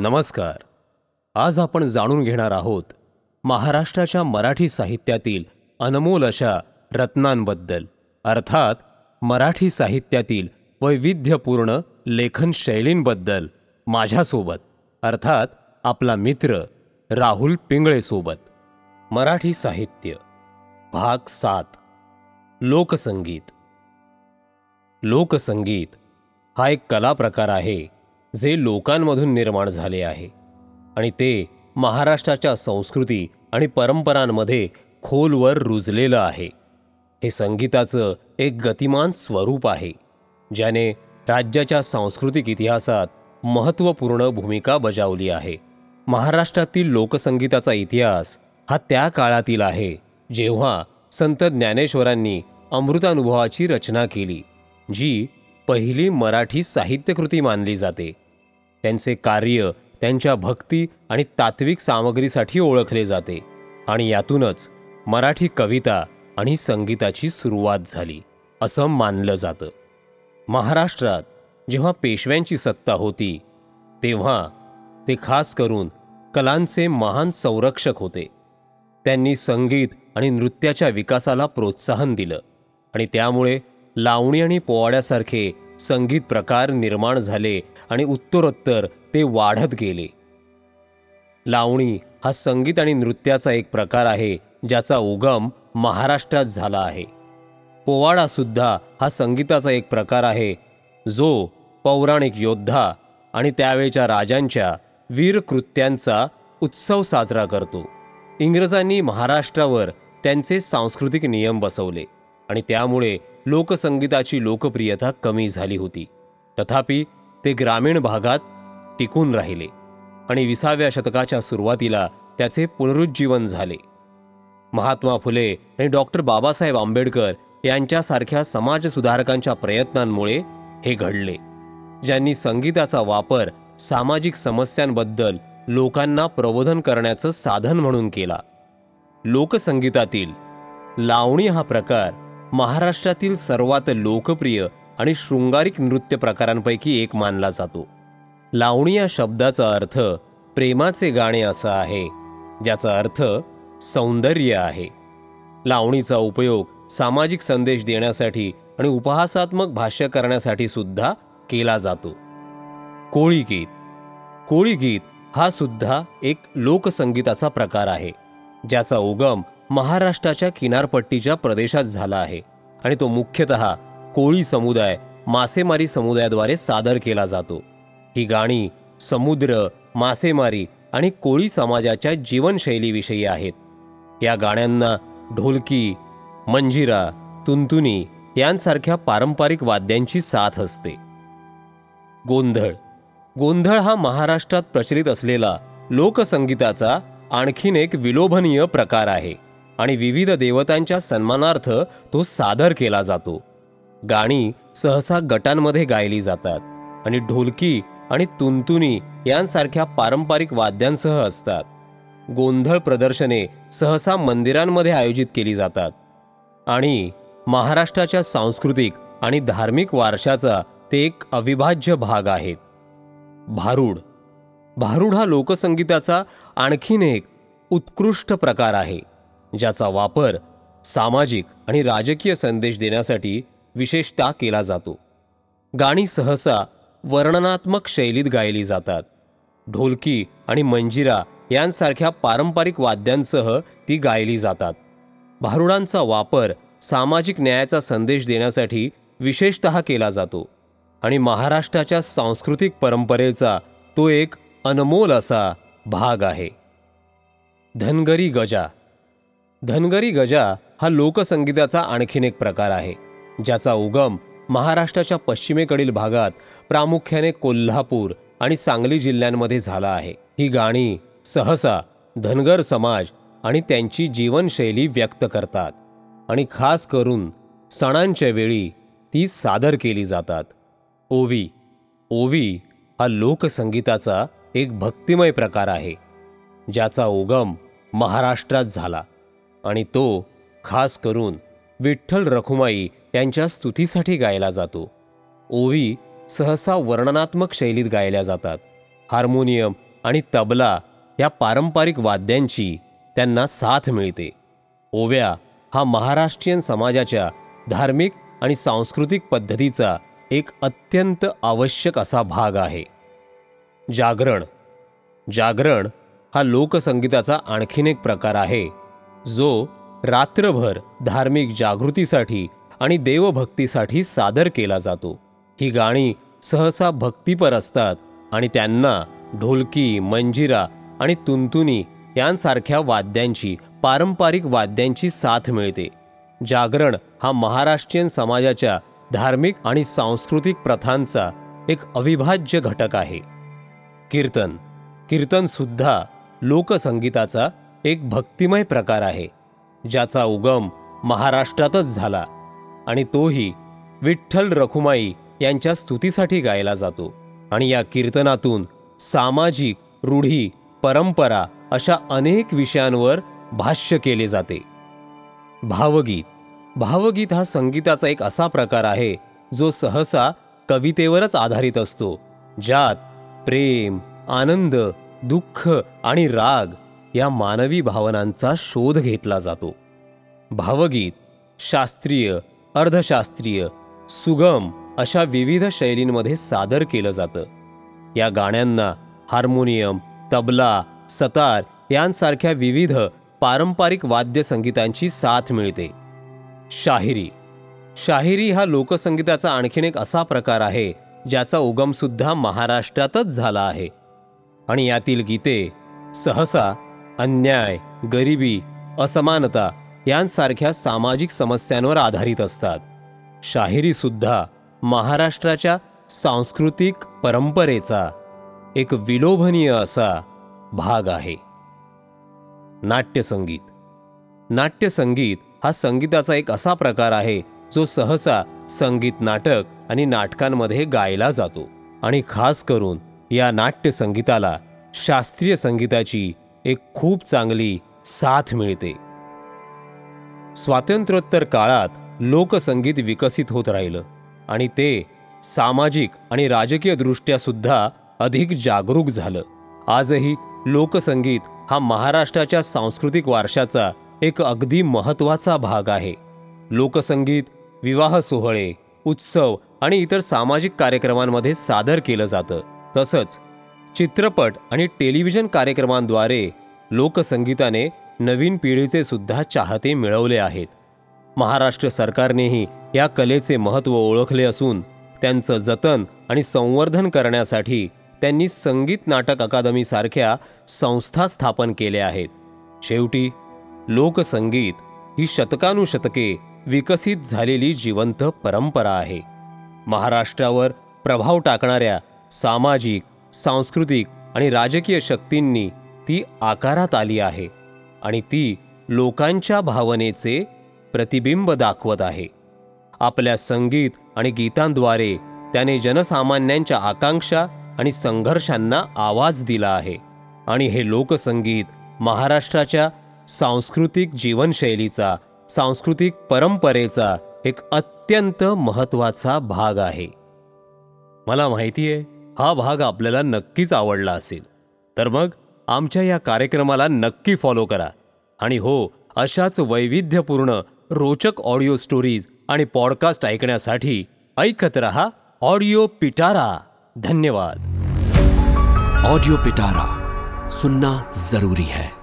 नमस्कार. आज आपण जाणून घेणार आहोत महाराष्ट्राच्या मराठी साहित्यातील अनमोल अशा रत्नांबद्दल. अर्थात मराठी साहित्यातील वैविध्यपूर्ण लेखन शैलींबद्दल माझ्यासोबत. अर्थात आपला मित्र राहुल पिंगळेसोबत. मराठी साहित्य. भाग सात. लोकसंगीत. लोकसंगीत हा एक कला प्रकार आहे. जे लोकांमधून निर्माण झाले आहे. आणि ते महाराष्ट्राच्या संस्कृती आणि परंपरांमध्ये खोलवर रुजलेलं आहे. हे संगीताचं एक गतिमान स्वरूप आहे ज्याने राज्याच्या सांस्कृतिक इतिहासात महत्त्वपूर्ण भूमिका बजावली आहे. महाराष्ट्रातील लोकसंगीताचा इतिहास हा त्या काळातील आहे जेव्हा संत ज्ञानेश्वरांनी अमृतानुभवाची रचना केली जी पहिली मराठी साहित्यकृती मानली जाते. त्यांचे कार्य त्यांच्या भक्ती आणि तात्विक सामग्रीसाठी ओळखले जाते आणि यातूनच मराठी कविता आणि संगीताची सुरुवात झाली असं मानलं जातं. महाराष्ट्रात जेव्हा पेशव्यांची सत्ता होती तेव्हा ते खास करून कलांचे महान संरक्षक होते. त्यांनी संगीत आणि नृत्याच्या विकासाला प्रोत्साहन दिलं आणि त्यामुळे लावणी आणि पोवाड्यासारखे संगीत प्रकार निर्माण झाले आणि उत्तरोत्तर ते वाढत गेले. लावणी हा संगीत आणि नृत्याचा एक प्रकार आहे ज्याचा उगम महाराष्ट्रात झाला आहे. पोवाडा सुद्धा हा संगीताचा एक प्रकार आहे जो पौराणिक योद्धा आणि त्यावेळच्या राजांच्या वीरकृत्यांचा उत्सव साजरा करतो. इंग्रजांनी महाराष्ट्रावर त्यांचे सांस्कृतिक नियम बसवले आणि त्यामुळे लोकसंगीताची लोकप्रियता कमी झाली होती. तथापि ते ग्रामीण भागात टिकून राहिले आणि विसाव्या शतकाच्या सुरुवातीला त्याचे पुनरुज्जीवन झाले. महात्मा फुले आणि डॉक्टर बाबासाहेब आंबेडकर यांच्यासारख्या समाजसुधारकांच्या प्रयत्नांमुळे हे घडले ज्यांनी संगीताचा वापर सामाजिक समस्यांबद्दल लोकांना प्रबोधन करण्याचं साधन म्हणून केला. लोकसंगीतातील लावणी हा प्रकार महाराष्ट्रातील सर्वात लोकप्रिय आणि शृंगारिक नृत्य प्रकारांपैकी एक मानला जातो. लावणी या शब्दाचा अर्थ प्रेमाचे गाणे असा आहे ज्याचा अर्थ सौंदर्य आहे. लावणीचा उपयोग सामाजिक संदेश देण्यासाठी आणि उपहासात्मक भाष्य करण्यासाठी सुद्धा केला जातो. कोळी गीत. कोळी गीत हा सुद्धा एक लोकसंगीताचा प्रकार आहे ज्याचा उगम महाराष्ट्राच्या किनारपट्टीच्या प्रदेशात झाला आहे आणि तो मुख्यतः कोळी समुदाय मासेमारी समुदायाद्वारे सादर केला जातो. ही गाणी समुद्र मासेमारी आणि कोळी समाजाच्या जीवनशैलीविषयी आहेत. या गाण्यांना ढोलकी मंजिरा तुंतुनी यांसारख्या पारंपरिक वाद्यांची साथ असते. गोंधळ. गोंधळ हा महाराष्ट्रात प्रचलित असलेला लोकसंगीताचा आणखीन एक विलोभनीय प्रकार आहे. आणि विविध देवतांच्या सन्मानार्थ तो सादर केला जातो. गाणी सहसा गटांमध्ये गायली जातात आणि ढोलकी आणि तुंतुनी यांसारख्या पारंपरिक वाद्यांसह असतात. गोंधळ प्रदर्शने सहसा मंदिरांमध्ये आयोजित केली जातात. आणि महाराष्ट्राच्या सांस्कृतिक आणि धार्मिक वारशाचा ते एक अविभाज्य भाग आहेत भारूड. भारूड हा लोकसंगीताचा आणखीन एक उत्कृष्ट प्रकार आहे. ज्याचा वापर सामाजिक आणि राजकीय संदेश देण्यासाठी विशेषतः केला जातो. गाणी सहसा वर्णनात्मक शैलीत गायली जातात. ढोलकी आणि मंजिरा यांसारख्या पारंपरिक वाद्यांसह ती गायली जातात. भारुडांचा वापर सामाजिक न्यायाचा संदेश देण्यासाठी विशेषतः केला जातो. आणि महाराष्ट्राच्या सांस्कृतिक परंपरेचा तो एक अनमोल असा भाग आहे. धनगरी गजा धनगरी गजा हा लोकसंगीताचा आणखीन एक प्रकार आहे ज्याचा उगम महाराष्ट्राच्या पश्चिमेकडील भागात प्रामुख्याने कोल्हापूर आणि सांगली जिल्ह्यांमध्ये झाला आहे. ही गाणी सहसा धनगर समाज आणि त्यांची जीवनशैली व्यक्त करतात आणि खास करून सणांच्या वेळी ती सादर केली जातात. ओवी ओवी हा लोकसंगीताचा एक भक्तिमय प्रकार आहे ज्याचा उगम महाराष्ट्रात झाला. आणि तो खास करून विठ्ठल रखुमाई यांच्या स्तुतीसाठी गायला जातो. ओवी सहसा वर्णनात्मक शैलीत गायल्या जातात. हार्मोनियम आणि तबला या पारंपरिक वाद्यांची त्यांना साथ मिळते. ओव्या हा महाराष्ट्रीयन समाजाच्या धार्मिक आणि सांस्कृतिक पद्धतीचा एक अत्यंत आवश्यक असा भाग आहे. जागरण. जागरण हा लोकसंगीताचा आणखीन एक प्रकार आहे. जो रात्रभर धार्मिक जागृतीसाठी आणि देवभक्तीसाठी सादर केला जातो. ही गाणी सहसा भक्तीपर असतात आणि त्यांना ढोलकी मंजिरा आणि तुंतुनी यांसारख्या वाद्यांची पारंपरिक वाद्यांची साथ मिळते. जागरण हा महाराष्ट्रीयन समाजाच्या धार्मिक आणि सांस्कृतिक प्रथांचा एक अविभाज्य घटक आहे. कीर्तन. कीर्तनसुद्धा लोकसंगीताचा एक भक्तिमय प्रकार आहे ज्याचा उगम महाराष्ट्रातच झाला आणि तोही विठ्ठल रखुमाई यांच्या स्तुतीसाठी गायला जातो आणि या कीर्तनातून सामाजिक रूढी परंपरा अशा अनेक विषयांवर भाष्य केले जाते. भावगीत. भावगीत हा संगीताचा एक असा प्रकार आहे जो सहसा कवितेवरच आधारित असतो ज्यात प्रेम आनंद दुःख आणि राग या मानवी भावनांचा शोध घेतला जातो. भावगीत शास्त्रीय अर्धशास्त्रीय सुगम अशा विविध शैलींमध्ये सादर केलं जातं. या गाण्यांना हार्मोनियम तबला सतार यांसारख्या विविध पारंपरिक वाद्यसंगीतांची साथ मिळते. शाहिरी. शाहिरी हा लोकसंगीताचा आणखीन एक असा प्रकार आहे ज्याचा उगमसुद्धा महाराष्ट्रातच झाला आहे. आणि यातील गीते सहसा अन्याय गरिबी असमानता यांसारख्या सामाजिक समस्यांवर आधारित असतात. शाहिरीसुद्धा महाराष्ट्राच्या सांस्कृतिक परंपरेचा एक विलोभनीय असा भाग आहे. नाट्यसंगीत. नाट्यसंगीत हा संगीताचा एक असा प्रकार आहे जो सहसा संगीत नाटक आणि नाटकांमध्ये गायला जातो आणि खास करून या नाट्यसंगीताला शास्त्रीय संगीताची एक खूप चांगली साथ मिळते. स्वातंत्र्योत्तर काळात लोकसंगीत विकसित होत राहिलं आणि ते सामाजिक आणि राजकीय दृष्ट्या सुद्धा अधिक जागरूक झालं. आजही लोकसंगीत हा महाराष्ट्राच्या सांस्कृतिक वारशाचा एक अगदी महत्त्वाचा भाग आहे. लोकसंगीत विवाह सोहळे उत्सव आणि इतर सामाजिक कार्यक्रमांमध्ये सादर केलं जातं. तसंच चित्रपट आणि टेलिव्हिजन कार्यक्रमांद्वारे लोकसंगीताने नवीन पिढीचे सुद्धा चाहते मिळवले आहेत. महाराष्ट्र सरकारनेही या कलेचे महत्त्व ओळखले असून त्यांचं जतन आणि संवर्धन करण्यासाठी त्यांनी संगीत नाटक अकादमीसारख्या संस्था स्थापन केल्या आहेत. शेवटी लोकसंगीत ही शतकानुशतके विकसित झालेली जिवंत परंपरा आहे. महाराष्ट्रावर प्रभाव टाकणाऱ्या सामाजिक सांस्कृतिक आणि राजकीय शक्तींनी ती आकारात आली आहे आणि ती लोकांच्या भावनेचे प्रतिबिंब दाखवत आहे. आपल्या संगीत आणि गीतांद्वारे त्याने जनसामान्यांच्या आकांक्षा आणि संघर्षांना आवाज दिला आहे आणि हे लोकसंगीत महाराष्ट्राच्या सांस्कृतिक जीवनशैलीचा सांस्कृतिक परंपरेचा एक अत्यंत महत्त्वाचा भाग आहे. मला माहिती आहे हा भाग आपल्याला नक्कीच आवडला असेल. तर मग आमच्या या कार्यक्रमाला नक्की फॉलो करा. आणि हो अशाच वैविध्यपूर्ण रोचक ऑडिओ स्टोरीज आणि पॉडकास्ट ऐकण्यासाठी ऐकत रहा ऑडिओ पिटारा धन्यवाद. ऑडिओ पिटारा सुनना जरूरी है.